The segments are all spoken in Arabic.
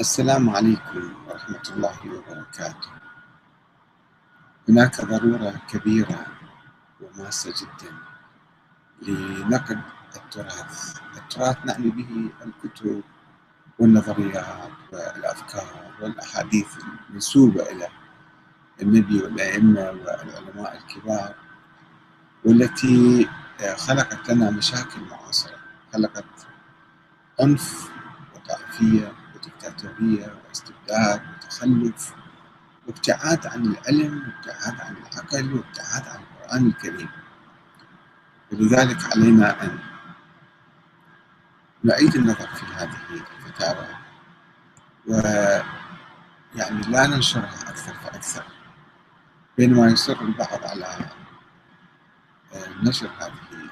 السلام عليكم ورحمة الله وبركاته. هناك ضرورة كبيرة وماسة جدا لنقد التراث، التراث نعني به الكتب والنظريات والأفكار والأحاديث المنسوبة إلى النبي والأئمة والعلماء الكبار والتي خلقت لنا مشاكل معاصرة، خلقت عنف وطائفية ودكتاتورية واستبداد وتخلف وابتعاد عن العلم وابتعاد عن العقل وابتعاد عن القرآن الكريم. ولذلك علينا أن نعيد النظر في هذه الفتاوى ويعني لا ننشرها أكثر فأكثر بينما يصر البعض على نشر هذه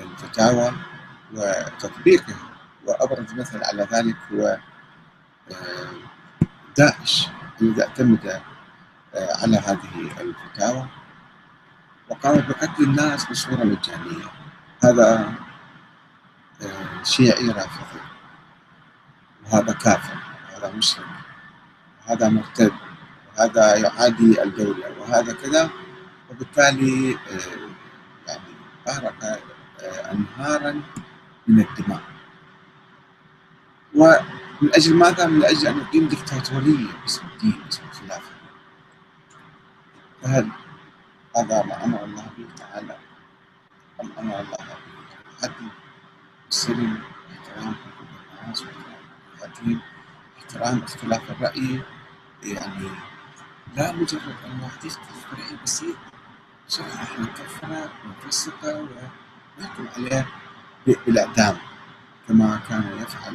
الفتاوى وتطبيقها. وأبرز مثل على ذلك هو داعش الذي اعتمد على هذه الفتاوى وقام بقتل الناس بصورة مجانية. هذا شيعي رافضي وهذا كافر وهذا مشرك وهذا مرتد وهذا يعادي الدولة وهذا كذا. وبالتالي يعني أنهارا من الدماء. ومن أجل ماذا؟ من أجل أن يقيم دكتاتورية باسم الدين باسم الخلافة. فهل هذا ما أمر الله به تعالى؟ أم أمر الله به بالعدل والسلم واحترام حقوق الناس واحترام احترام اختلاف الرأي؟ يعني لا مجرد أن واحد يختلف برأي بسيط شرح إحنا نكفره ونفسقه ونحكم عليه بالإعدام كما كان يفعل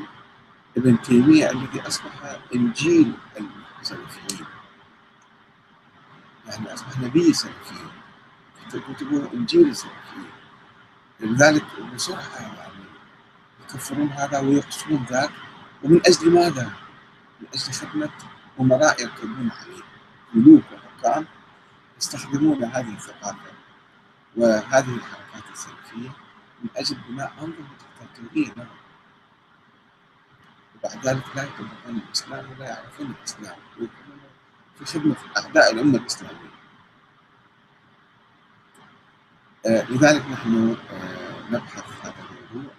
ابن تيمية الذي أصبح إنجيل السلفيين. يعني أصبح نبي السلفيين كتبوا إنجيل السلفيين. لذلك بسرعة يعني يكفرون هذا ويقصون ذاك. ومن أجل ماذا؟ من أجل خدمة أمراء يركبون عليه. ملوك وحكام يستخدمون هذه الثقافة وهذه الحركات السلفية من أجل بناء أنظمة دكتاتورية لهم وبعد ذلك لا يطبقون الإسلام ولا يعرفون الإسلام. ويكونون في خدمة أعداء الأمة الإسلامية آه لذلك نحن آه نبحث هذا الموضوع.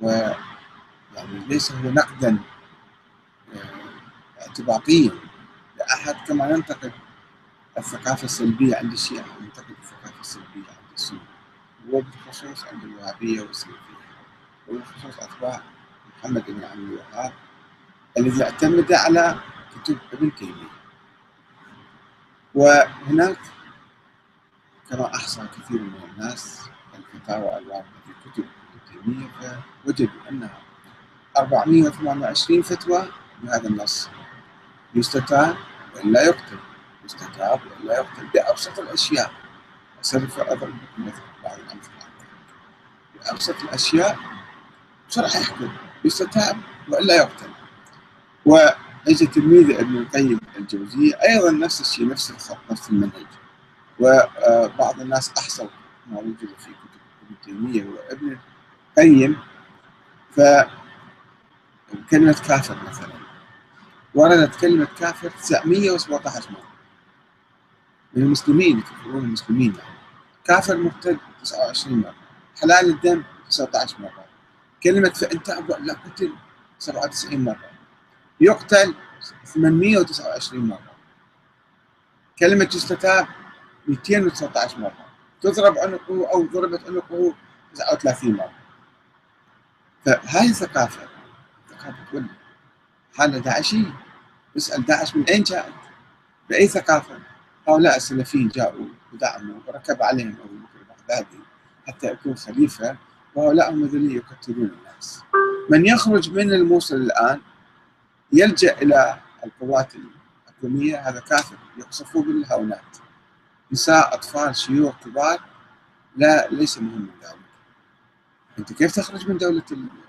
ويعني ليس هو نقدا آه اعتباطيا لأحد كما ينتقد الثقافة السلبية عند الشيعة ينتقد الثقافة السلبية عند السنة. وبالخصوص عند الوهابية والسلفية وبالخصوص أتباع محمد بن عبد الوهاب الذي اعتمد على كتب ابن تيمية. وهناك كما أحصى كثير من الناس الفتاوى الواردة في كتب ابن تيمية فوجدوا أنها 428 فتوى بهذا النص. يستتاب وإلا يقتل يستتاب وإلا يقتل بأبسط الأشياء. سوف أضرب مثل بعض الأمثلة بأبسط الأشياء. شرح يحكم. يستتاب وإلا يقتل. واجى تلميذ ابن القيم الجوزية أيضا نفس الشيء نفس الخط نفس المنهج. وبعض الناس احصوا ما وجد في كتب ابن تيمية وابن القيم. ف كلمة كافر مثلا. وردت كلمة كافر 917 مرة. من المسلمين يكفرون المسلمين. يعني كافر مرتد 29 مرة. حلال الدم 19 مرة. كلمة فإن تاب لا قتل 97 مرة. يقتل 829 مرة. كلمة يستتاب 219 مرة. تضرب عنقه أو ضربت عنقه 39 مرة. فهذه ثقافة ثقافة كل. حالة داعشي اسأل داعش من أين جاءت؟ بأي ثقافة؟ هؤلاء السلفيين جاءوا ودعموا وركب عليهم أبو بكر البغدادي حتى يكون خليفة وهؤلاء هم الذين يقتلون الناس. من يخرج من الموصل الآن يلجأ إلى القوات الحكومية هذا كافر يقصفوه بالهاونات نساء أطفال شيوخ كبار لا ليس مهم ذلك. أنت كيف تخرج من دولة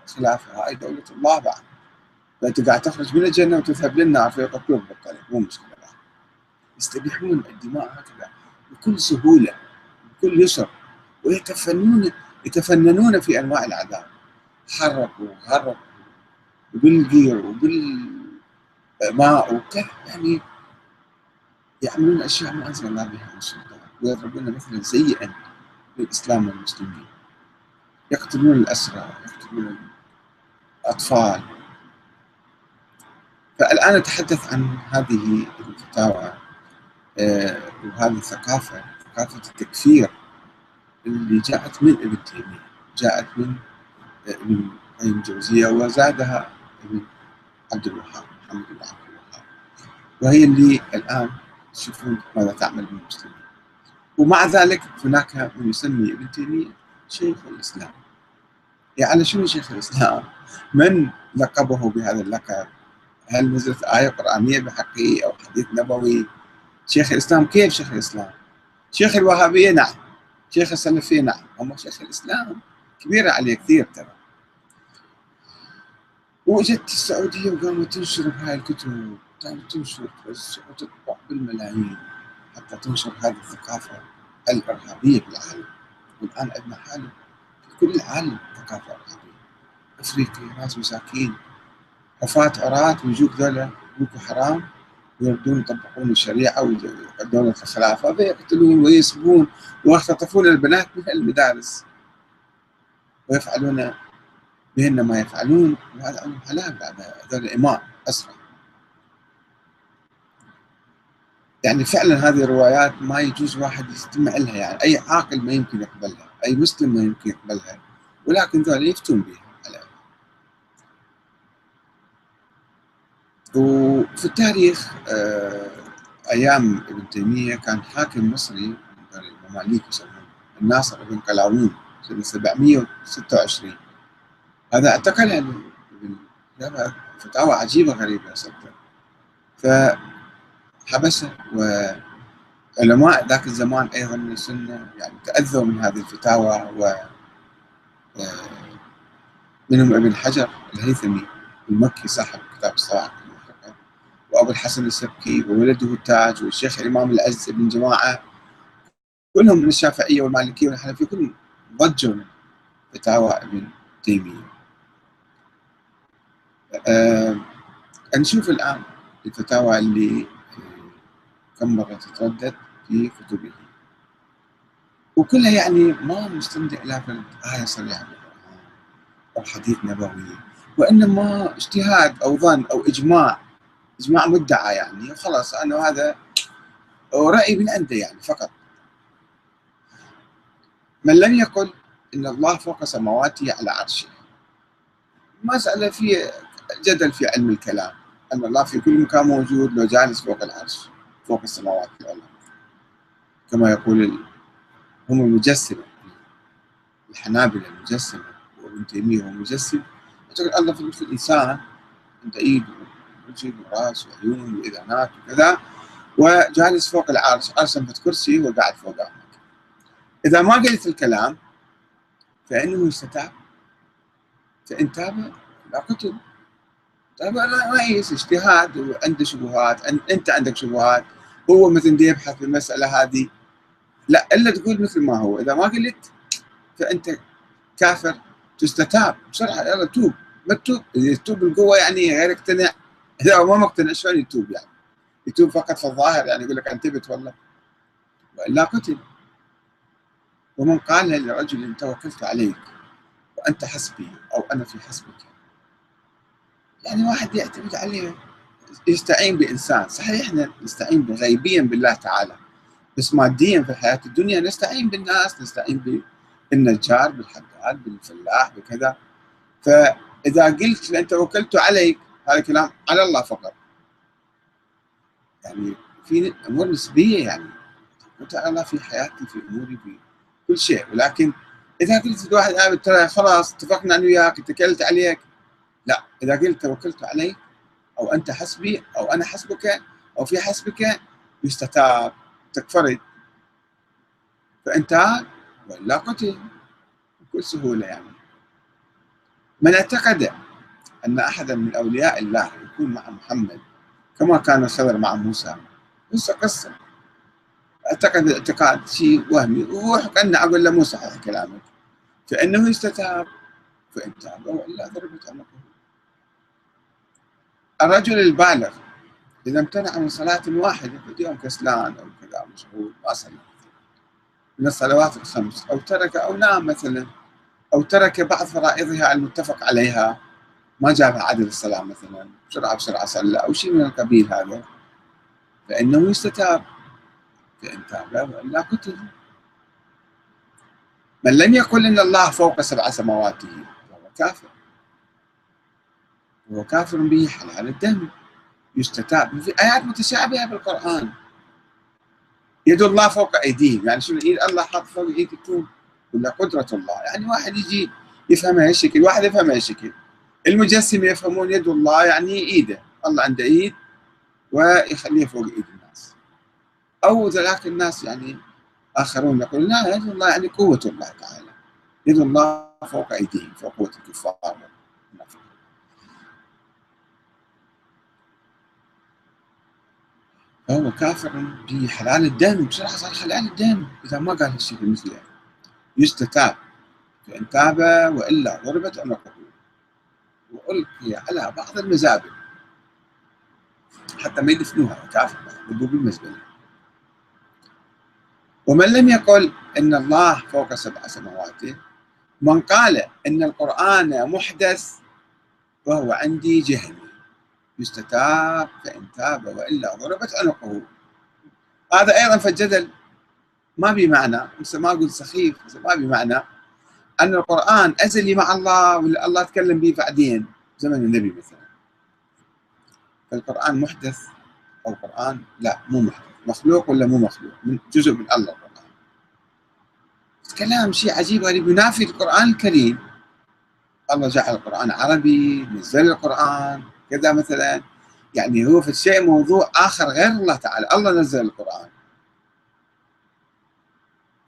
الخلافة؟ هاي دولة الله بعد. فأنت قاعد تخرج من الجنة وتذهب للنار فيقتلوك بالطريق مو مشكلة. بعد يستبيحون الدماء هكذا بكل سهولة بكل يسر. ويتفنون يتفننون في أنواع العذاب. حرقوا غرقوا وبالقير وبالماء وكذا يعني يعملون أشياء ما انزل الله بها من سلطان ويضربون مثلا سيئا للإسلام والمسلمين. يقتلون الأسرى يقتلون الأطفال. فالآن أتحدث عن هذه الفتاوى آه، وهذه الثقافة ثقافة التكفير. اللي جاءت من ابن تيمية جاءت من ابن قيم الجوزية وزادها ابن عبد الوهاب محمد بن عبد الوهاب وهي اللي الآن تشوفون ماذا تعمل بالمسلمين ومع ذلك هناك من يسمي ابن تيمية شيخ الإسلام يعني شنو شيخ الإسلام؟ من لقبه بهذا اللقب؟ هل نزلت آية قرآنية بحقه أو حديث نبوي؟ شيخ الإسلام كيف شيخ الإسلام؟ شيخ الوهابية نعم شيخ السلفيه نعم اما شيخ الإسلام. كبيرة عليه كثير ترى. وجت السعودية وقامت تنشر بهاي الكتب. كانت تنشر وتطبع بالملايين حتى تنشر هذه الثقافة الإرهابية بالعالم. والآن عندنا حالة في كل العالم ثقافة إرهابية. افريقيا ناس مساكين حفاة عراة ويجوك ذولا بوكو حرام. ويردون يطبقون الشريعة ودولة الخلافة. فيقتلون ويسبون ويختطفون البنات من المدارس. ويفعلون بهن ما يفعلون. وهذا أمر حلال بعد هذول الإمام أسرع يعني فعلا هذه الروايات ما يجوز واحد يستمع لها. يعني أي عاقل ما يمكن يقبلها أي مسلم ما يمكن يقبلها. ولكن ذول يفتون بها. وفي التاريخ آه، أيام ابن تيمية كان حاكم مصري المماليك يسمونه الناصر بن قلاوون سنة 726 هذا اعتقل يعني فتاوى عجيبة غريبة صدق فحبسه وعلماء ذاك الزمان أيضا من السنة يعني تأذوا من هذه الفتاوى و آه، منهم ابن حجر الهيثمي المكي صاحب كتاب الصواعق وابو الحسن السبكي وولده التاج والشيخ الإمام العز بن جماعة كلهم من الشافعية والمالكية والحنفية كلهم ضجوا من فتاوى ابن تيمية. أه نشوف الآن الفتاوى اللي كم مرة تتردد في كتبه. وكلها يعني ما مستند إلى آية صريحة أو حديث نبوي وإنما اجتهاد أو ظن أو إجماع اجماع مدعى يعني. خلاص انه هذا راي من عنده يعني فقط. من لم يقل إن الله فوق سماواته على عرشه. مسألة في جدل في علم الكلام. أن الله في كل مكان موجود لو جالس فوق العرش فوق السماوات والأرض. كما يقول هم المجسمه الحنابلة المجسمه وابن تيمية هو مجسم. يقول الله في الإنسان. عنده إيد. وجه وراس وعيون واذانات وكذا وجالس فوق العرش ارسم في كرسي وقاعد فوقه إذا ما قلت الكلام فإنه يستتاب فإن تاب لا قتل. تاب ما يس اجتهاد وعنده شبهات أنت عندك شبهات. هو مثلا يبحث في المسألة هذه. لا إلا تقول مثل ما هو. إذا ما قلت فأنت كافر تستتاب. بسرعة يلا توب. ما تتوب. تتوب بالقوه يعني غير اقتنع اذا هو ما مقتنع. شلون يتوب يعني؟ يتوب فقط في الظاهر يعني يقول لك انتبت والله. والا قتل. ومن قال لرجل توكلت عليك وأنت حسبي أو أنا في حسبك. يعني واحد يعتمد عليه. يستعين بإنسان. صحيح إحنا نستعين غيبيا بالله تعالى بس ماديا في الحياة الدنيا نستعين بالناس نستعين بالنجار بالحداد بالفلاح بكذا. فإذا قلت انت توكلت عليك هذا كلام على الله فقط. يعني في أمور نسبية يعني وتعالى في حياتي في أموري في كل شيء ولكن إذا قلت لواحد آه ترى خلاص اتفقنا أنا وياك اتكلت عليك. لا إذا قلت توكلت عليك أو أنت حسبي أو أنا حسبك أو في حسبك يستتاب تكفرت فأنت ولا قتل بكل سهولة يعني. من اعتقد أن أحدا من أولياء الله يكون مع محمد كما كان الخضر مع موسى. قصة قصة أعتقد اعتقاد شيء وهمي. وهو كأنه أقول له مو صحيح كلامك. فإنه يستتاب فإن تاب وإلا ضربت عنقه الرجل البالغ إذا امتنع من صلاة واحدة في يوم كسلان أو كذا مشغول ما صلى. من الصلوات الخمس. أو ترك أو نام مثلا. أو ترك بعض فرائضها المتفق عليها. ما جاب عدد الصلاة مثلا بسرعة بسرعة صلى أو شيء من القبيل هذا. فإنه يستتاب. فإن تاب وإلا قتل من لم يقل إن الله فوق سبع سماواته فهو كافر. هو كافر به حلال الدم. يستتاب. في آيات متشابهة بالقرآن. يد الله فوق أيديهم. يعني شنو؟ ايد الله حاط فوق ايدكم ولا قدرة الله. يعني واحد يجي يفهمها هالشكل واحد يفهمها هالشكل. المجسم يفهمون يد الله يعني إيده. الله عنده إيد ويخليه فوق إيد الناس. أو ذلك الناس يعني آخرون يقولون لا يد الله يعني قوة الله تعالى. يد الله فوق أيديهم فوق قوة الكفار. فهو كافر بحلال الدم. بسرعة صار حلال الدم. إذا ما قال هالشيء مثله يستتاب. فإن تاب وإلا ضربت عنقه وألقي على بعض المزابل. حتى ما يدفنوها كافر يضربوا بالمزبلة. ومن لم يقل إن الله فوق سبع سماوات من قال إن القرآن محدث فهو عندي جهمي يستتاب فإن تاب وإلا ضربت عنقه. هذا أيضا فالجدل ما بمعنى ما أقول سخيف ما بمعنى أن القرآن أزلي مع الله ولا الله تكلم به بعدين؟ زمن النبي مثلا. فالقرآن محدث أو قرآن لا مو محدث. مخلوق ولا مو مخلوق؟ من جزء من الله القرآن. كلام شيء عجيب غريب. ينافي القرآن الكريم. الله جعل القرآن عربي نزل القرآن كذا مثلا. يعني هو في الشيء موضوع آخر غير الله تعالى. الله نزل القرآن.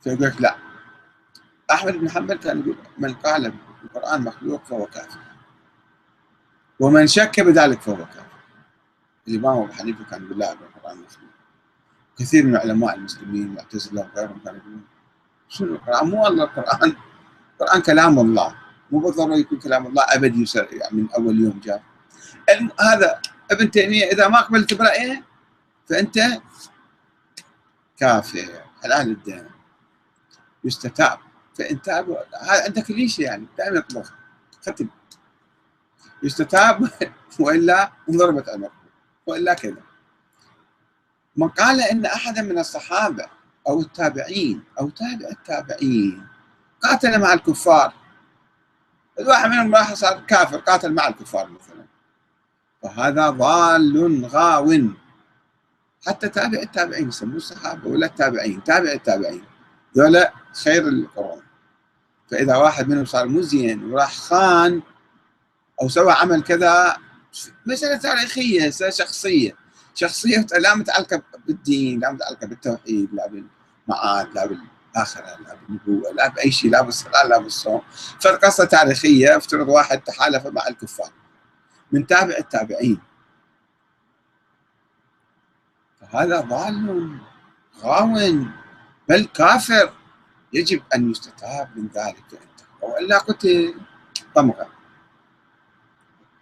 فيقول لك لا. أحمد بن حنبل كان يقول من قال القرآن مخلوق فهو كافر. ومن شك بذلك فهو كافر. الإمام أبو حنيفة كان يقول لا القرآن مخلوق. كثير من علماء المسلمين المعتزلة وغيرهم كانوا يقولون شنو القرآن؟ مو الله القرآن. القرآن كلام الله. مو بالضرورة يكون كلام الله أبدي يعني من أول يوم جاء. هذا ابن تيمية إذا ما قبلت برأيه فأنت كافر حلال الدم يستتاب. فإن تاب هذا عندك ليش يعني دائما يطلق ختم يستتاب وإلا انضربت عنقه وإلا كذا. من قال إن أحدا من الصحابة أو التابعين أو تابع التابعين قاتل مع الكفار. الواحد منهم راح صار كافر قاتل مع الكفار مثلا. فهذا ضال غاو. حتى تابع التابعين يسموه الصحابه ولا التابعين تابع التابعين. ذولا خير القرون فإذا واحد منهم صار مو زين وراح خان أو سوى عمل كذا مسألة تاريخية شخصية. شخصية لا متعلقة بالدين لا متعلقة بالتوحيد لا بالمعاد لا بالآخرة لا بالنبوة لا بأي شيء لا بالصلاة لا بالصوم. فالقصة تاريخية افترض واحد تحالف مع الكفار. من تابع التابعين. فهذا ضال غاو بل كافر. يجب أن يستتاب من ذلك وإلا قتل طمغة.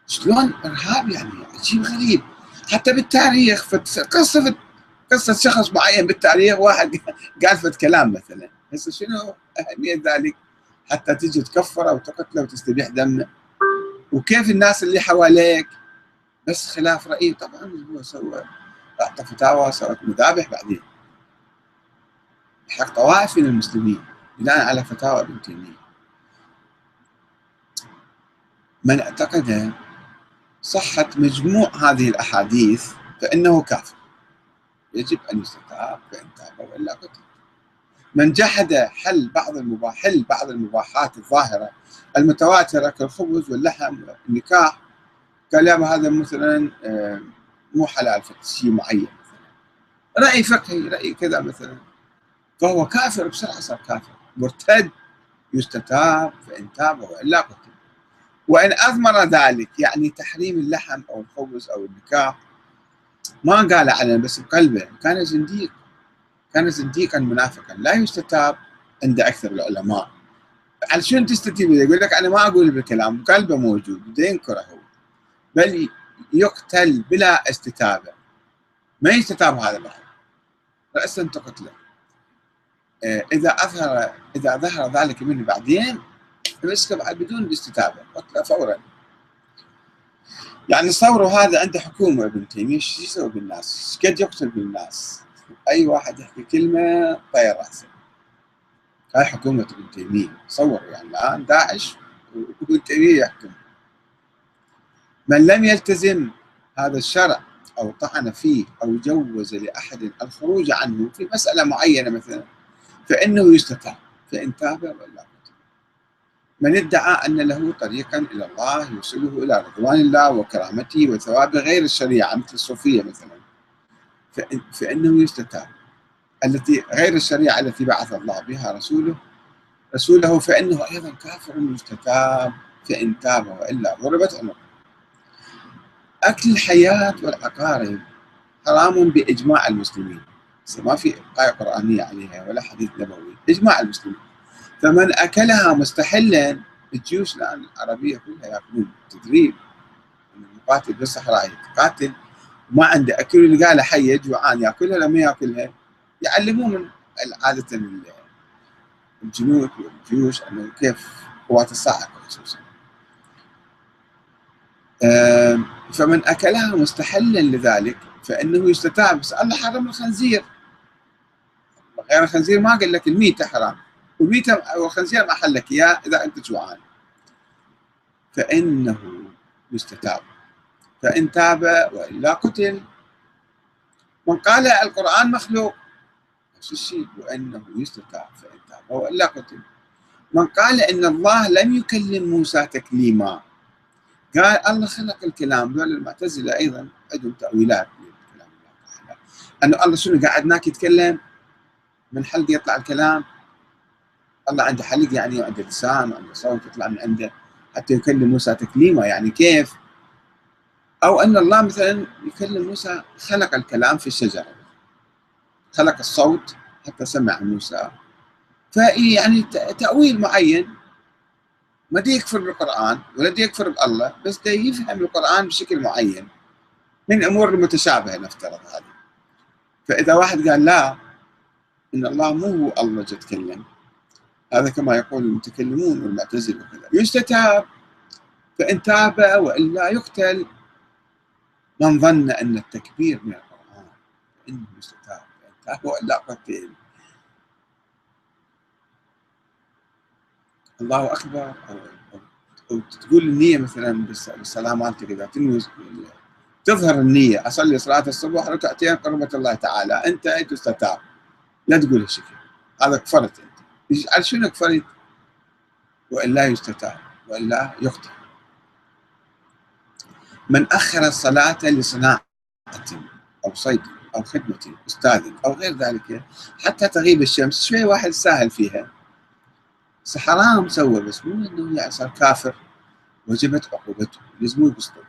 شلون إرهاب يعني؟ شيء غريب. حتى بالتاريخ قصة قصة شخص معين بالتاريخ واحد قال فت كلام مثلا. هسه شنو أهمية ذلك؟ حتى تجي تكفره وتقتله وتستبيح دمه. وكيف الناس اللي حواليك؟ بس خلاف رأيه طبعا هو سوى أعطى فتاوى سوت مذابح بعدين. حق طوائف من المسلمين بناء على فتاوى ابن تيمية. من اعتقد صحة مجموع هذه الأحاديث فإنه كافر. يجب أن يستتاب فإن تاب وإلا قتل من جحد حل بعض المباح حل بعض المباحات الظاهرة المتواترة كالخبز واللحم والنكاح قال يا هذا مثلا آه، مو حلال في شيء معين. رأي فقهي رأي كذا مثلا. فهو كافر بسرعة صار كافر. مرتد يستتاب فإن تاب وإلا قتل. وإن أثمر ذلك يعني تحريم اللحم أو الخبز أو النكاح ما قال علنا بس بقلبه كان زنديق. كان زنديقا منافقا. لا يستتاب عند أكثر العلماء. على شنو تستتيب؟ يقول لك أنا ما أقول بالكلام قلبه موجود بده ينكره هو. بل يقتل بلا استتابة. ما يستتاب هذا بعد رأسا تقتله. إذا أظهر إذا ظهر ذلك منه بعدين يمسكه بعد بدون الاستتابة. فورا. يعني تصوروا هذا عنده حكومة ابن تيمية. شو يسوي بالناس؟ قد يقتل بالناس؟ أي واحد يحكي كلمة طير رأسه. هاي حكومة ابن تيمية. تصور يعني الآن داعش وابن تيمية يحكم. من لم يلتزم هذا الشرع أو طعن فيه أو جوز لأحد الخروج عنه في مسألة معينة مثلا فإنه يستتاب. فإن تاب ولا من ادعى أن له طريقا إلى الله يوصله إلى رضوان الله وكرامته وثوابه غير الشريعة مثل الصوفية مثلا. فإنه يستتاب. التي غير الشريعة التي بعث الله بها رسوله رسوله فإنه أيضا كافر يستتاب فإن تاب وإلا ضربت عنقه أكل الحياة والأقارب حرام بإجماع المسلمين. ما في آية قرآنية عليها ولا حديث نبوي. إجماع المسلمين. فمن أكلها مستحلا الجيوش الآن العربية كلها يأكلون. تدريب. المقاتل بالصحراء يقاتل. ما عنده أكل. يلقى له حية جوعان يأكلها لما يأكلها؟ يعلموه من عادة الجنود والجيوش أنه كيف قوات الصاعقة خصوصا فمن أكلها مستحلا لذلك فإنه يستتاب. بس الله حرم الخنزير. غير الخنزير ما قال لك الميتة حرام. والميتة والخنزير ما حلك إياه إذا أنت جوعان. فإنه يستتاب. فإن تاب وإلا قتل. من قال القرآن مخلوق. نفس الشيء وأنه يستتاب. فإن تاب وإلا قتل. من قال إن الله لم يكلم موسى تكليما. قال الله خلق الكلام. ذول المعتزلة أيضا عندهم تأويلات الله أنه الله شنو قاعد هناك يتكلم؟ من حلق يطلع الكلام. الله عنده حلق يعني وعنده لسان وعنده صوت يطلع من عنده. حتى يكلم موسى تكليما يعني كيف؟ أو أن الله مثلا يكلم موسى خلق الكلام في الشجرة. خلق الصوت حتى سمع موسى. فيعني تأويل معين. ما دي يكفر بالقرآن ولا دي يكفر بالله بس دي يفهم القرآن بشكل معين. من أمور المتشابهة نفترض هذه. فإذا واحد قال لا إن الله مو هو الله جد تكلم. هذا كما يقول المتكلمون والمعتزلة وكذا. يستتاب. فإن تاب وإلا يقتل من ظن أن التكبير من القرآن فإنه يستتاب. فإن تاب وإلا قتل الله أكبر. أو, أو تقول النية مثلا بالصلاه مالتك اذا تنوي تظهر النية. أصلي صلاة الصبح ركعتين قربة الله تعالى. أنت تستتاب لا تقول هالشكل هذا كفرت أنت. على شنو كفرت؟ وإلا يستتاب وإلا يقتل من أخر الصلاه لصناعة أو صيد أو خدمة أستاذ أو غير ذلك حتى تغيب الشمس شوي واحد ساهل فيها. بس حرام سوى بس مو إنه يعني صار كافر. وجبت عقوبته لازم يقسطوا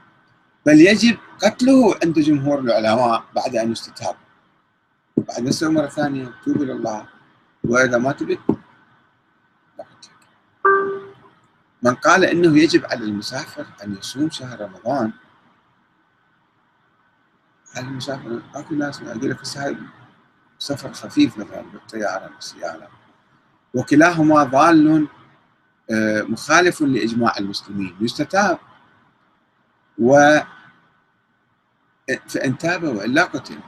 بل يجب قتله عند جمهور العلماء بعد أن يستتاب. بعد نسوي مرة ثانية. توب إلى الله وإذا ما تبت من قال إنه يجب على المسافر أن يصوم شهر رمضان على المسافر أكو ناس أقول لك سفر خفيف مثلا بالطيارة بالسيارة. وكلاهما ضال آه، مخالف لإجماع المسلمين. يستتاب. و فإن تاب وإلا قتل.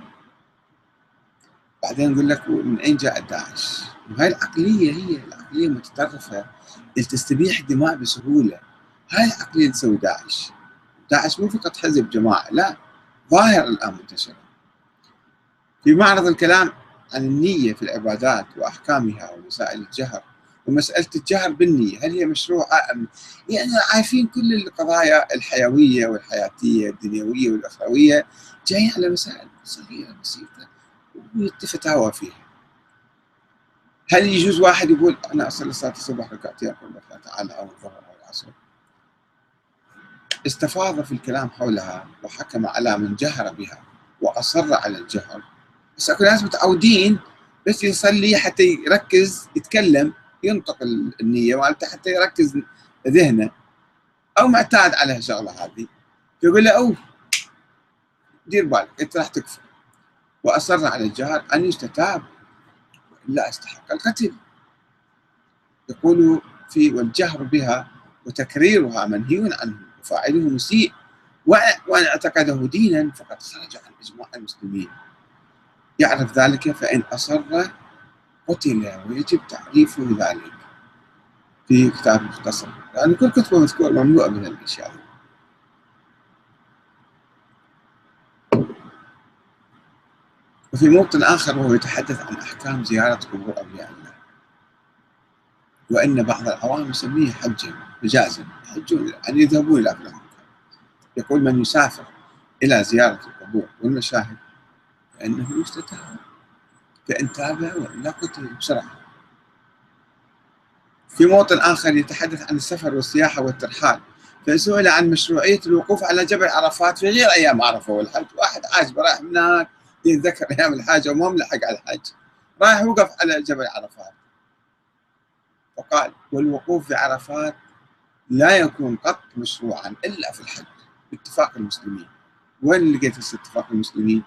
بعدين يقول لك من أين جاء داعش وهي العقلية هي العقلية المتطرفة اللي تستبيح الدماء بسهولة. هاي العقلية اللي تسوي داعش. داعش مو فقط حزب جماعة لا ظاهر الآن منتشر في معرض الكلام عن النية في العبادات وأحكامها ومسائل الجهر ومسألة الجهر بالنية هل هي مشروعة أم؟ يعني عارفين كل القضايا الحيوية والحياتية الدنيوية والأخروية جاية على مسائل صغيرة بسيطة. ويتفتاوى فيها هل يجوز واحد يقول أنا أصلي صلاة الصبح ركعتين الله تعالى أو الظهر أو العصر؟ استفاض في الكلام حولها وحكم على من جهر بها وأصر على الجهر. بس أكو ناس متعودين بس يصلي حتى يركز يتكلم ينطق النية مالته حتى يركز ذهنه. أو معتاد على الشغلة هذه. يقول له أوف دير بالك أنت راح تكفر واصر على الجهر أن يستتاب. والا أستحق. القتل. يقول في والجهر بها وتكريرها منهي عنه وفاعله مسيء. وأن اعتقده دينا فقد خرج عن إجماع المسلمين. يعرف ذلك فإن أصر قتل ويجب تعريفه ذلك. في كتاب مختصر. يعني كل كتبه مذكور مملوءه من الاشياء وفي موطن آخر وهو يتحدث عن أحكام زيارة قبور أولياء الله. وأن بعض العوام يسميه حجا مجازا يحجون أن يذهبون إلى فلان يقول من يسافر إلى زيارة القبور والمشاهد فإنه يستتاب فإن تاب وإلا قتل بسرعة. في موطن آخر يتحدث عن السفر والسياحة والترحال. فسئل عن مشروعية الوقوف على جبل عرفات في غير أيام عرفة والحج. واحد عاجبه رايح هناك يتذكر أيام الحاجة وما ملحق على الحج رايح وقف على جبل عرفات. فقال والوقوف في عرفات لا يكون قط مشروعا إلا في الحج باتفاق المسلمين. وين لقيت اتفاق المسلمين؟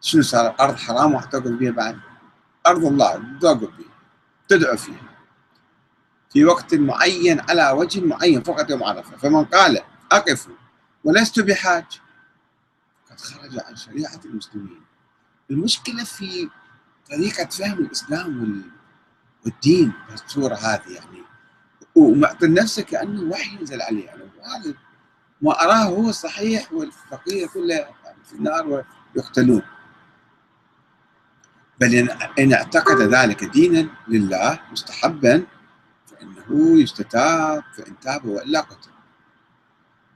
شنو صار؟ الأرض حرام وراح توقف بها بعد؟ أرض الله توقف بها تدعو فيها. في وقت معين على وجه معين فقط يوم عرفة. فمن قال اقف ولست بحاج قد خرج عن شريعة المسلمين. المشكلة في طريقة فهم الإسلام والدين بالصورة هذه يعني. ومعطي نفسه كأنه وحي ينزل عليه. يعني وهذا ما أراه هو الصحيح والفقيه كله في النار ويقتلون. بل إن اعتقد ذلك دينا لله مستحبا فإنه يستتاب فإن تاب وإلا قتل.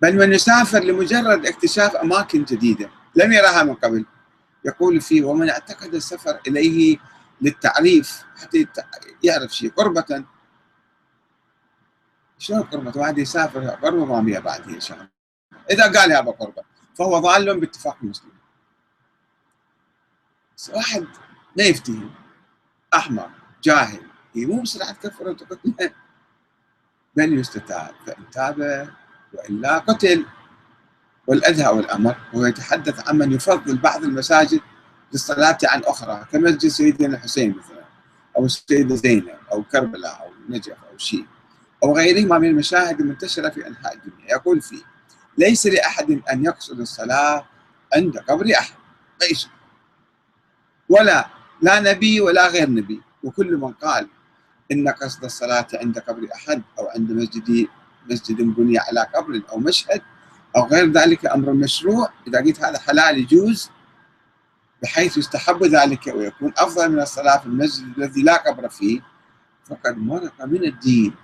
بل من يسافر لمجرد اكتشاف أماكن جديدة لم يراها من قبل. يقول فيه ومن اعتقد السفر إليه للتعريف حتى يعرف شيء قربة. شلون قربة؟ واحد يسافر قربة ما بيها بعد هي شغله إذا قال أبا قربة فهو ضال باتفاق المسلمين واحد لا يفتهم أحمر جاهل. مو بسرعة كفر وتقتله. بل يستتاب. فإن تاب وإلا قتل. والأدهى والأمر وهو يتحدث عن من يفضل بعض المساجد للصلاة عن أخرى كمسجد سيدنا الحسين مثلا أو السيدة زينب أو كربلاء أو نجف أو شيء أو غيرهما من المشاهد المنتشرة في أنحاء الدنيا يقول فيه ليس لأحد أن يقصد الصلاة عند قبر أحد ليس ولا لا نبي ولا غير نبي. وكل من قال إن قصد الصلاة عند قبر أحد أو عند مسجد مسجد بني على قبر أو مشهد أو غير ذلك أمر مشروع. إذا قلت هذا حلال يجوز بحيث يستحب ذلك ويكون أفضل من الصلاة في المسجد الذي لا قبر فيه فقد مرق من الدين.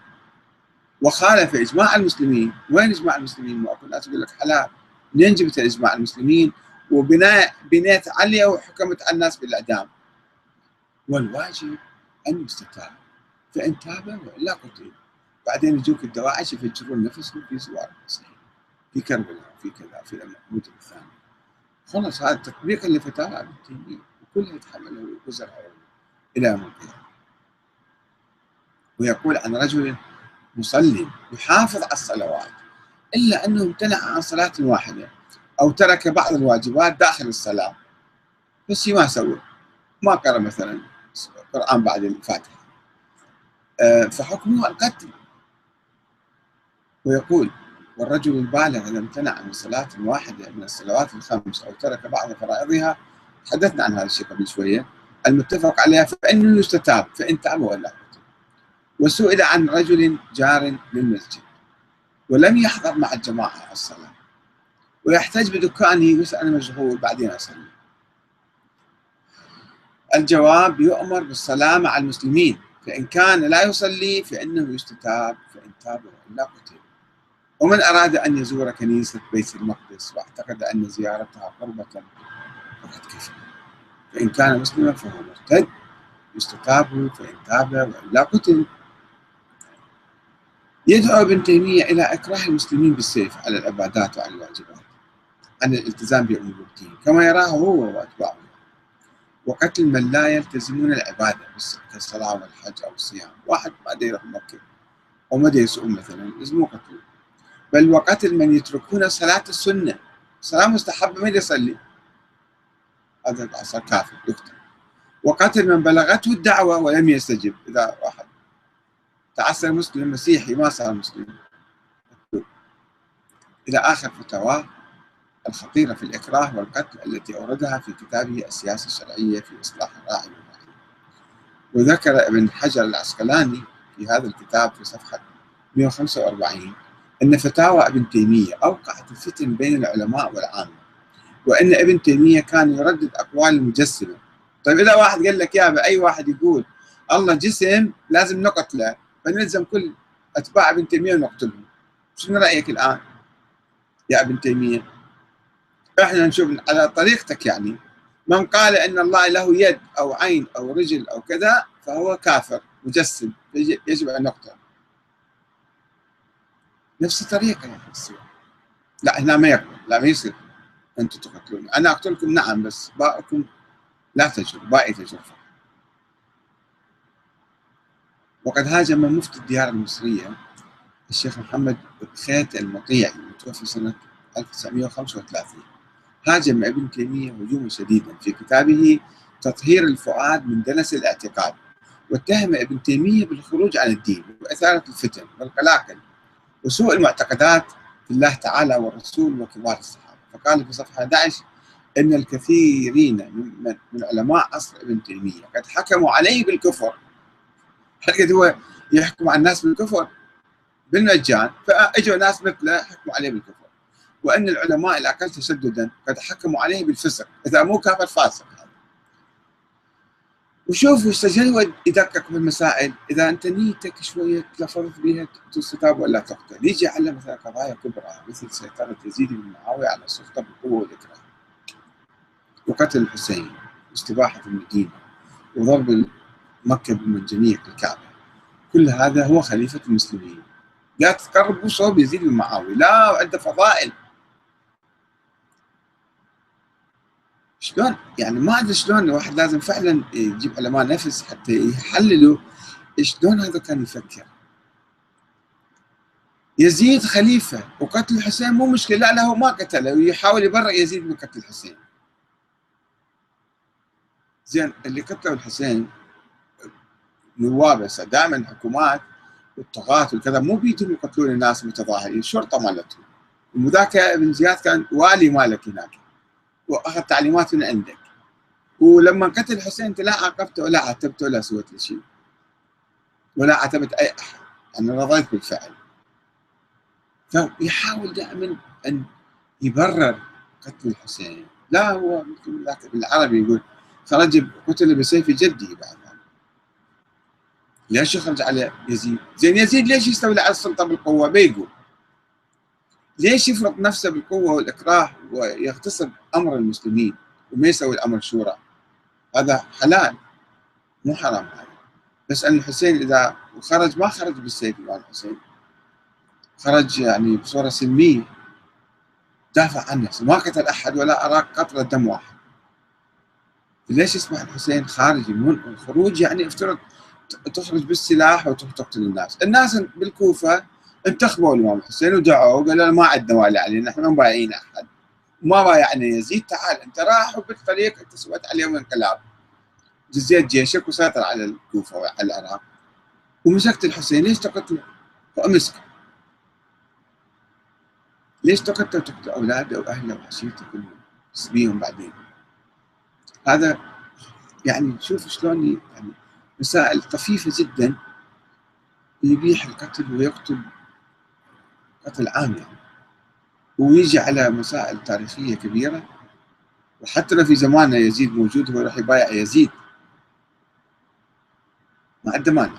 وخالف إجماع المسلمين. وين إجماع المسلمين؟ الناس يقول لك حلال. منين جبت إجماع المسلمين؟ وبناء بنيت عليه وحكمت على الناس بالإعدام. والواجب أن يستتاب. فإن تاب وإلا قتل. بعدين يجوك الدواعش يفجرون نفسهم في سوار المسيح في كربلاء في كذا في المدن الثانية. خلص هذا تطبيقا لفتاوى ابن تيمية وكلها يتحمله وزر إلى يوم القيامة. ويقول عن رجل مصلي يحافظ على الصلوات إلا أنه امتنع عن صلاة واحدة أو ترك بعض الواجبات داخل الصلاة. بس ما سوى. ما قرأ مثلا القرآن بعد الفاتحة. آه، فحكمه القتل. ويقول والرجل البالغ إذا امتنع من صلاة واحدة من الصلوات الخمس أو ترك بعض فرائضها. تحدثنا عن هذا الشيء قبل شوية. المتفق عليها فإنه يستتاب فإن تاب ولا وسئل عن رجل جار للمسجد ولم يحضر مع الجماعة الصلاة ويحتاج بدكانه ويسأل مشغول بعدين أصلي. الجواب يؤمر بالصلاة مع المسلمين فإن كان لا يصلي فإنه يستتاب فإن تاب وإلا قتل. ومن أراد أن يزور كنيسة بيت المقدس واعتقد أن زيارتها قربة فقد كفر فإن كان مسلما فهو مرتد يستتاب فإن تاب وإلا قتل. يدعو ابن تيمية إلى إكراه المسلمين بالسيف على العبادات وعلى الواجبات عن الالتزام بأمور الدين كما يراه هو وأتباعه. وقتل من لا يلتزمون العبادة كالصلاة والحج أو الصيام. واحد ما يروح مكة أو ما يسوق مثلا لازم قتله بل وقتل من يتركون صلاة السنة. صلاة مستحبة من يصلي؟ هذا صار كافر يقتل وقتل من بلغته الدعوة ولم يستجب إذا واحد. تعسر مسلم مسيحي ما صار مسلم. إلى آخر فتاواه الخطيرة في الإكراه والقتل التي أوردها في كتابه السياسة الشرعية في إصلاح الراعي والرعية وذكر ابن حجر العسقلاني في هذا الكتاب في صفحة 145 أن فتاوى ابن تيمية أوقعت الفتن بين العلماء والعامة وأن ابن تيمية كان يردد أقوال المجسمة طيب إذا واحد قال لك يا أي واحد يقول الله جسم لازم نقتله فنلزم كل أتباع ابن تيمية ونقتلهم. شنو رأيك الآن؟ يا ابن تيمية إحنا نشوف على طريقتك يعني. من قال أن الله له يد أو عين أو رجل أو كذا فهو كافر مجسم يجب أن نقتل نفس الطريقة يا أخي لا هنا ما يقبل لا ما يصير. أنتم تقتلون. أنا اقتلكم نعم بس باقكم لا تجر باقي تجر وقد هاجم مفتي الديار المصرية الشيخ محمد خيت المطيعي المتوفى سنة 1935 هاجم ابن تيمية هجوما شديدا في كتابه تطهير الفؤاد من دنس الاعتقاد واتهم ابن تيمية بالخروج عن الدين وإثارة الفتن والقلاقل. وسوء المعتقدات في الله تعالى والرسول وكبار الصحابة. فقال في صفحة 11 أن الكثيرين من, علماء عصر ابن تيمية قد حكموا عليه بالكفر. حقد هو يحكم على الناس بالكفر؟ بالمجان. فأجوا ناس مثله حكموا عليه بالكفر. وأن العلماء الأقل تشددا قد حكموا عليه بالفسق. إذا مو كافر فاسق. وشوفوا استجل يدقق بالمسائل. إذا أنت نيتك شوية تلفظت بها تستتاب ولا تقتل يجي على مثلا قضايا كبرى مثل سيطرة يزيد بن معاويه على السلطة بالقوه والاكراه وقتل الحسين واستباحة المدينة وضرب مكة بالمنجنيق الكعبة. كل هذا هو خليفة المسلمين. لا تقربوا صوب يزيد بن معاويه لا عنده فضائل. شلون؟ يعني ما أدري شلون الواحد لازم فعلا يجيب علماء نفس حتى يحللوا شلون هذا كان يفكر. يزيد خليفة وقتل الحسين مو مشكلة لا لا هو ما قتله ويحاول يبرئ يزيد من قتل الحسين. زين اللي قتلوا الحسين نواب دائما الحكومات والطغاة وكذا مو بيتم يقتلون الناس المتظاهرين الشرطة مالتهم. وذاك ابن زياد كان والي مالك هناك. وأخذ تعليمات من عندك. ولما قتل حسين انت لا عاقبته ولا عاتبته ولا سويت له شيء. ولا عاتبت أي أحد. أنا رضيت بالفعل. فيحاول دائما أن يبرر قتل الحسين لا هو بالعربي يقول خرج قتل بسيف جدي بعد. ليش يخرج على يزيد؟ زين يزيد ليش يستولي على السلطة بالقوة؟ بيقول ليش يفرض نفسه بالقوة والإكراه ويغتصب أمر المسلمين وما يسوي الأمر شورى؟ هذا حلال مو حرام. هذا بس أن الحسين إذا خرج ما خرج بالسيف مال الحسين. خرج يعني بصورة سلميه دافع عن نفسه ما قتل أحد ولا أراك قطره دم واحد. ليش يسمح الحسين خارجي؟ من خروج يعني افترض تخرج بالسلاح وتقتل الناس. الناس بالكوفة انتخبوا الامام الحسين ودعوه وقالوا ما عندنا والي علينا إحنا ما بايعين أحد. ما بايعنا يزيد تعال أنت راح وبالطريق أنت سويت عليهم انقلاب. جزيت جيشك وسيطر على الكوفة وعلى العراق. ومسكت الحسين ليش تقتله؟ وامسك ليش تقتل؟ تقتل أولاده وأهله وعشيرته كلهم تسبيهم بعدين. هذا يعني شوف شلون يعني مسائل طفيفة جدا. يبيح القتل ويقتل قتل عام يعني ويجي على مسائل تاريخية كبيرة وحتى لو في زماننا يزيد موجود هو راح يبايع يزيد. ما عنده مانع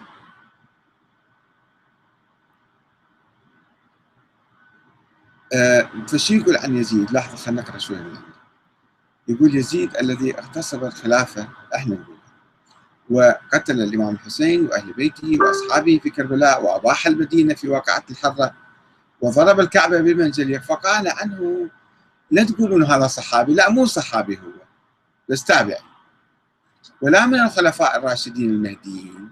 آه فشي يقول عن يزيد؟ لحظة خلينا نقرأ شوي من يقول يزيد الذي اغتصب الخلافة إحنا نقول وقتل الإمام الحسين وأهل بيته وأصحابه في كربلاء وأباح المدينة في واقعة الحرة. وضرب الكعبة بالمنجلية فقال عنه لا تقولون هذا صحابي. لا مو صحابي هو بس تابعي ولا من الخلفاء الراشدين المهديين.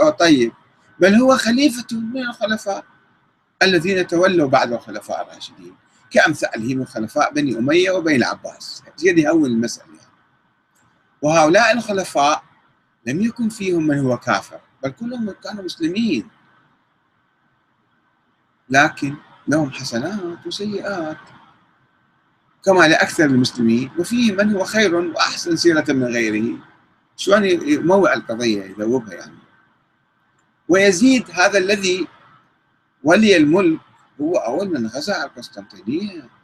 أو طيب. بل هو خليفة من الخلفاء الذين تولوا بعد الخلفاء الراشدين. كأمثاله من خلفاء بني أمية وبني العباس. هذه أول المسألة يعني. وهؤلاء الخلفاء لم يكن فيهم من هو كافر بل كلهم كانوا مسلمين. لكن لهم حسنات وسيئات. كما لأكثر المسلمين وفيه من هو خير وأحسن سيرة من غيره. شلون يموع القضية يذوبها يعني. ويزيد هذا الذي ولي الملك هو أول من غزا القسطنطينية.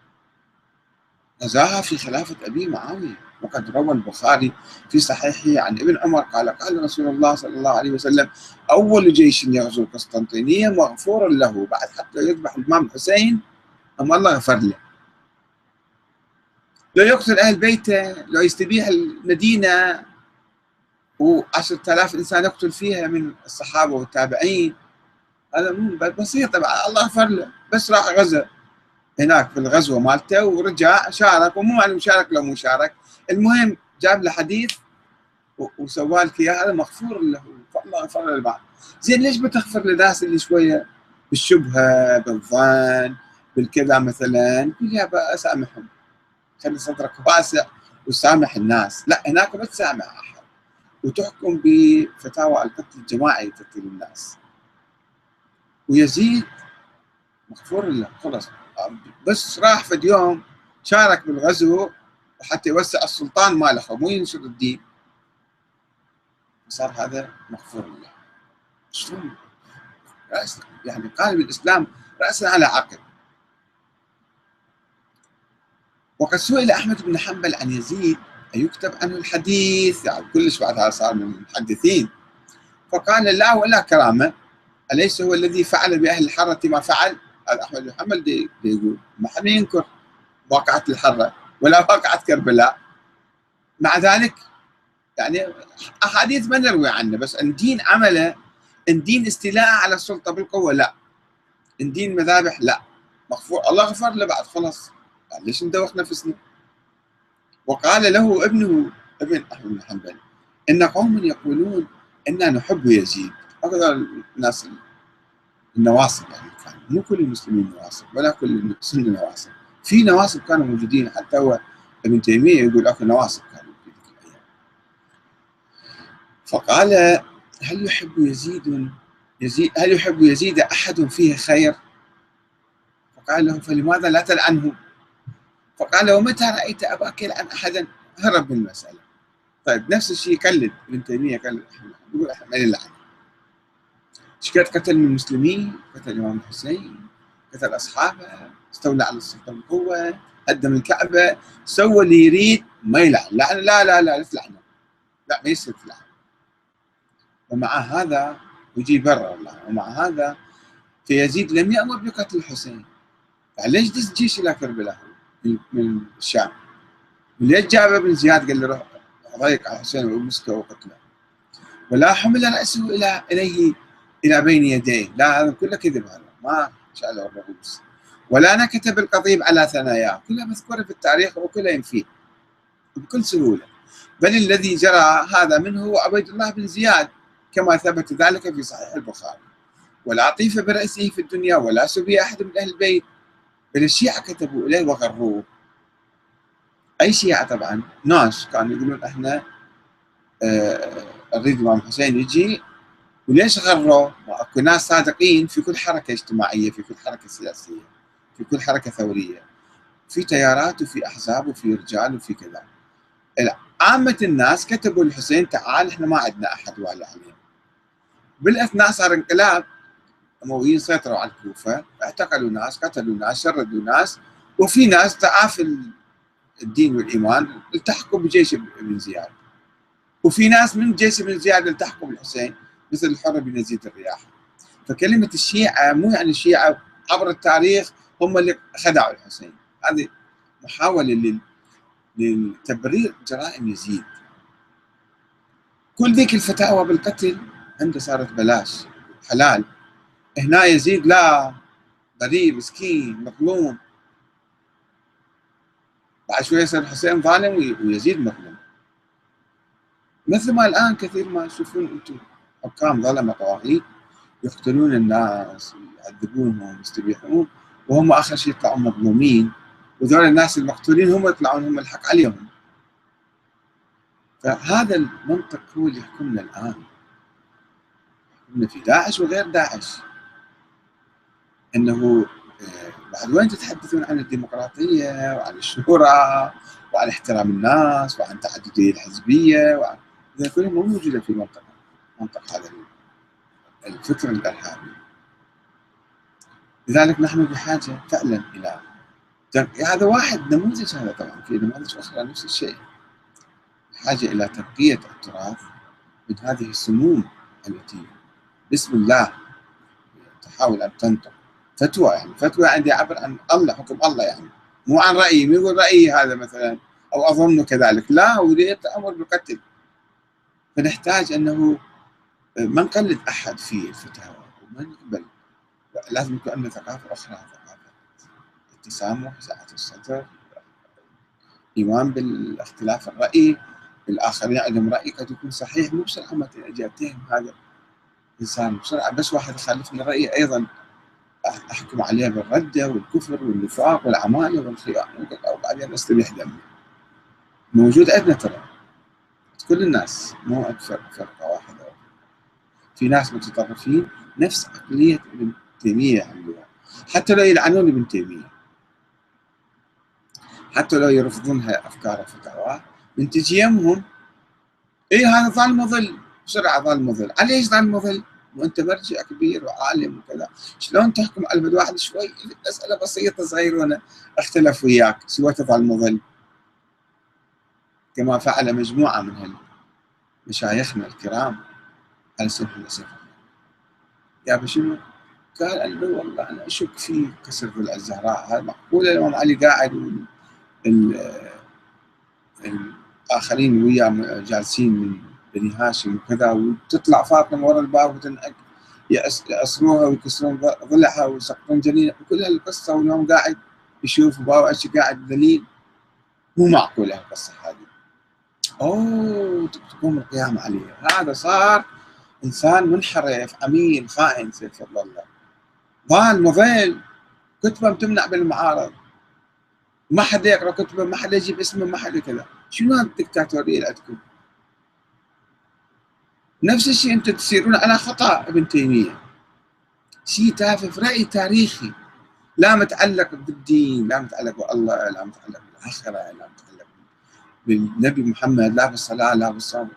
غزاها في خلافة أبي معاوية. وقد روى البخاري في صحيحه عن ابن عمر قال قال رسول الله صلى الله عليه وسلم أول جيش يغزو القسطنطينية مغفور له بعد حتى يذبح الإمام الحسين أما الله غفر له. لو يقتل أهل بيته لو يستبيح المدينة وعشرة آلاف إنسان يقتل فيها من الصحابة والتابعين هذا بسيط الله غفر له بس راح غزا. هناك في الغزوة مالته ورجع شارك ومو معلوم شارك لو مو شارك. المهم جاب له حديث وسوى لك إياه هذا مغفور له فالله غفر له البعض. زين ليش بتغفر للناس اللي شوية؟ بالشبهة بالظن بالكذا مثلا. قول يا أسامحهم. خلي صدرك واسع وسامح الناس. لا هناك ما تسامح أحد. وتحكم بفتاوى القتل الجماعي تقتل الناس. ويزيد مغفور له خلص بس راح في اليوم شارك بالغزو حتى يوسع السلطان ماله مو ينشر الدين. صار هذا مغفور له شلون؟ يعني قال بالاسلام راسا على عقل. وقد سئل أحمد بن حنبل عن يزيد أيكتب عنه الحديث؟ يعني كلش بعد هذا صار من المحدثين. فقال لا ولا كرامة أليس هو الذي فعل بأهل الحره ما فعل؟ احمد بن حنبل يقول ما حد ينكر واقعة الحرة ولا واقعة كربلاء. مع ذلك يعني أحاديث ما نروي عنه بس إن دين عمله إن دين استيلاء على السلطة بالقوة لا. إن دين مذابح لا. مغفور الله غفر له بعد خلاص. يعني ليش ندوخ نفسنا؟ وقال له ابنه ابن احمد بن حنبل إن قوم يقولون إنا نحب يزيد. هذا الناس النواصب يعني كان مو كل المسلمين نواصب ولا كل السنة نواصب في نواصب كانوا موجودين حتى هو ابن تيمية يقول أكو نواصب كانوا في ذيك الأيام فقال هل يحب يزيد يزيد هل يحب يزيد أحد فيه خير؟ فقال له فلماذا لا تلعنه؟ فقال له متى رأيت أباك يلعن أحدا؟ هرب من المسألة طيب نفس الشيء يكلد ابن تيمية يكلد يقول إحنا ما نلعن شكيت قتل من المسلمين قتل الإمام الحسين قتل أصحابه استولى على السلطة بقوة هدم الكعبة سوى اللي يريد ما يلعن. لعن لا لا لا تلعنه. لا ما يصير تلعن ومع هذا يجي برا الله ومع هذا في يزيد لم يأمر بقتل الحسين. ليش دز جيش إلى كربلاء من الشام؟ ليش جاب ابن زياد؟ قال له روح ضيق على الحسين ومسكه وقتله. ولا حمل رأسه إلى إليه إلى بين يديه. لا هذا كله كذب هذا. ما شاله الرؤوس ولا نكت بالقضيب على ثناياه كلها مذكوره في التاريخ وكلها ينفيه بكل سهولة. بل الذي جرى هذا منه هو عبيد الله بن زياد كما ثبت ذلك في صحيح البخاري. ولا عطيف برأسه في الدنيا ولا سبي أحد من أهل البيت. بل الشيعة كتبوا إليه وغروه. أي شيعة طبعا؟ ناس كانوا يقولون إحنا آه نريد الإمام الحسين يجي وليش غروا؟ أكو ناس صادقين في كل حركة اجتماعية في كل حركة سياسية في كل حركة ثورية في تيارات وفي أحزاب وفي رجال وفي كذا. عامة الناس كتبوا الحسين تعال إحنا ما عندنا أحد والي علينا. بالأثناء صار انقلاب. الامويين سيطروا على الكوفة اعتقلوا ناس قتلوا ناس شردوا ناس وفي ناس ضعاف الدين والإيمان التحقوا بجيش ابن زياد. وفي ناس من جيش ابن زياد التحقوا بالحسين. مثل الحر بن يزيد الرياح. فكلمة الشيعة مو يعني الشيعة عبر التاريخ هم اللي خدعوا الحسين. هذه محاولة لتبرير جرائم يزيد. كل ذيك الفتاوى بالقتل عنده صارت بلاش حلال. هنا يزيد لا غريب مسكين مظلوم. بعد شوية يصير الحسين ظالم ويزيد مظلوم. مثل ما الآن كثير ما تشوفون أنتم. حكام ظلمة طواغيت يقتلون الناس يعذبونهم يستبيحون. وهم آخر شيء يطلعون مظلومين. وذول الناس المقتولين هم يطلعون هم الحق عليهم. فهذا المنطق هو اللي يحكمنا الآن. يحكمنا في داعش وغير داعش. أنه آه، بعد وين تتحدثون عن الديمقراطية وعن الشورى وعن احترام الناس وعن تعددية الحزبية وعن كلها مو موجودة في منطقة منطق هذا الفكر الإرهابي. لذلك نحن بحاجة فعلا إلى هذا واحد نموذج هذا طبعا في نماذج أخرى نفس الشيء. بحاجة إلى تبقية التراث من هذه السموم التي بسم الله تحاول أن تنطق فتوى يعني فتوى عندي يعبر عن الله حكم الله يعني. مو عن رأيي مو يقول رأيي هذا مثلا أو أظن كذلك. لا وليه أمر بالقتل. فنحتاج أنه ما نقلد أحد في الفتاوى وما نقبل لازم يكون عندنا ثقافة أخرى ثقافة التسامح سعة الصدر إيمان بالاختلاف الرأي الآخرين عندهم رأي قد يكون صحيح. مو بسرعة ما أجي أتهم هذا الإنسان بسرعة بس واحد يخالفني رأيي أيضا. أحكم عليه بالردة والكفر والنفاق والعمالة والخيانة وبعدين أستبيح دمي موجود عندنا ترى. كل الناس مو أكثر فرقة واحدة. في ناس متطرفين نفس عقلية ابن تيمية حتى لو يلعنون ابن تيمية. حتى لو يرفضون أفكاره وفتاواه من تجي يمهم اي هذا ظل مظل بسرعة ظل مظل على ظل مظل وأنت مرجع كبير وعالم وكذا. شلون تحكم على البلد واحد شوي؟ مسألة بسيطة صغيرة أختلف وياك. سوى تظل مظل كما فعل مجموعة من مشايخنا الكرام. سمح الله يا شنو؟ قال انه والله أنا أشك في كسر الزهراء هذا. معقوله الامام علي قاعد الآخرين وياه جالسين من بني هاشم وكذا وتطلع فاطمة ورا الباب وتنعق يأسروها ويكسرون ضلعها ويسقطون جنينها وكل هالقصة واليوم قاعد يشوف بابا قاعد ذليل. مو معقولة القصة هذه. أوه تقوم القيامة عليه. هذا صار إنسان منحرف أمين خائن سيف الله. ضال مضل كتبة تمنع بالمعارض. ما حدا يقرأ كتبة ما حدا يجيب اسمه ما حدا كذا. شنو الدكتاتورية اللي عندكم؟ نفس الشيء أنتم تسيرون على خطأ ابن تيمية. شيء تافه في راي تاريخي. لا متعلق بالدين لا متعلق بالله لا متعلق بالآخرة لا متعلق بالنبي محمد لا بالصلاة لا بالصوم.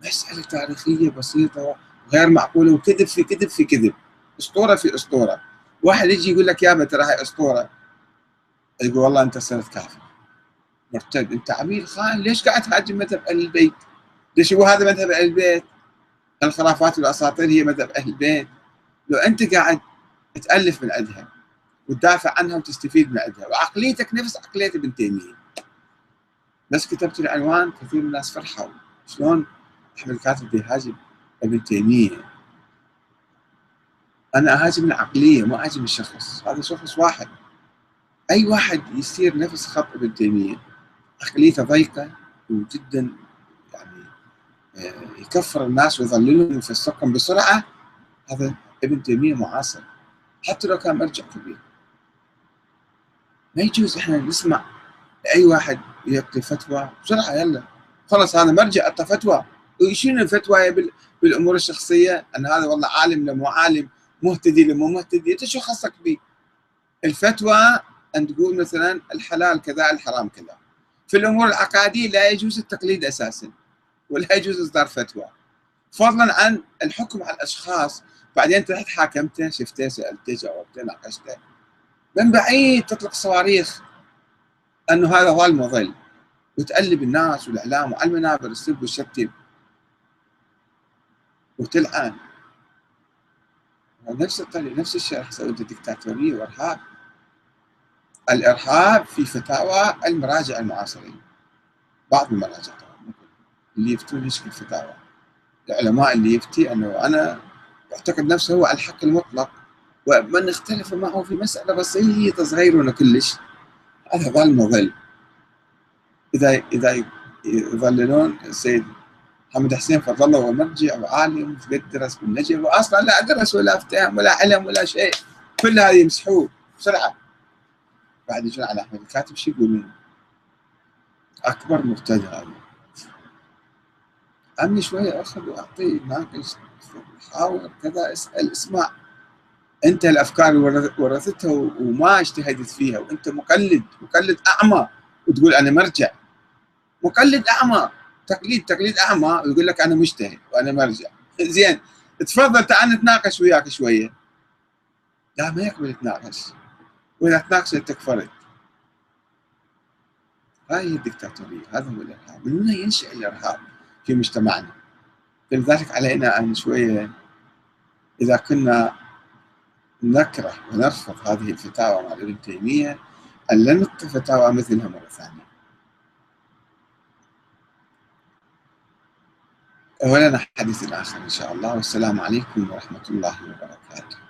مسألة تاريخية بسيطة. غير معقولة وكذب في كذب في كذب. أسطورة في أسطورة. واحد يجي يقول لك يابا ترى هاي أسطورة. يقول والله أنت صرت كافر. مرتد. أنت عميل خائن ليش قاعد تهاجم مذهب أهل البيت؟ ليش هو هذا مذهب أهل البيت؟ الخرافات والاساطير هي مذهب أهل البيت. لو أنت قاعد تألف من عندها وتدافع عنها وتستفيد من عندها وعقليتك نفس عقلية ابن تيمية. بس كتبت العنوان كثير من الناس فرحوا. شلون أحمد كاتب بيهاجم؟ ابن تيمية. أنا أهاجم العقلية ما أهاجم الشخص هذا شخص واحد. أي واحد يصير نفس خط ابن تيمية عقليته ضيقة وجدا يعني آه، يكفر الناس ويضللهم ويفسقهم بسرعة هذا ابن تيمية معاصر. حتى لو كان مرجع كبير. ما يجوز إحنا نسمع اي واحد يعطي فتوى بسرعة يلا خلص هذا مرجع اعطى فتوى. وشنو الفتوى بالأمور الشخصية أن هذا والله عالم لو مو عالم مهتدي لو مو مهتدي أنت شو خصك به؟ الفتوى أن تقول مثلا الحلال كذا الحرام كذا. في الأمور العقادية لا يجوز التقليد أساسا ولا يجوز إصدار فتوى. فضلا عن الحكم على الأشخاص بعدين انت رحت حاكمته شفته سألته جاوبته ناقشته. من بعيد تطلق صواريخ أنه هذا هو المضل. وتقلب الناس والإعلام وعلى المنابر السب والشتم. وتلعن. نفس الطريقة نفس الشيء راح تسوي دكتاتوريه وارهاب الإرهاب في فتاوى المراجع المعاصرين. بعض المراجع طبعا اللي يفتون يشكل فتاوى العلماء اللي يفتي أنه أنا يعتقد نفسه هو الحق المطلق. ومن اختلف معه في مسألة بسيطة صغيره كلش. هذا ظل. مظل اذا إذا يظللون السيد محمد حسين فضل الله هو مرجع وعالم قد درس بالنجف واصلا لا درس ولا أفتهم ولا علم ولا شيء. كل هذا يمسحوه بسرعة. بعد يجون على أحمد الكاتب شو يقولون؟ أكبر مبتدع. هذا أمني شوية أخذ وأعطي ناقش حاور كذا اسأل اسمع. أنت الأفكار اللي ورثتها وما اجتهدت فيها وأنت مقلد مقلد أعمى وتقول أنا مرجع. مقلد أعمى. تقليد تقليد أعمى ويقول لك أنا مجتهد وأنا مرجع زين تفضل تعال نتناقش وياك شوية. لا ما يقبل يتناقش. وإذا تناقش تكفرت هاي الدكتاتورية هذا هو الإرهاب. من هنا ينشأ الإرهاب في مجتمعنا. لذلك علينا أن شوية إذا كنا نكره ونرفض هذه الفتاوى مع ابن تيمية أن لا نلقي فتاوى مثلها مرة ثانية. ولنا حديث آخر إن شاء الله. والسلام عليكم ورحمة الله وبركاته.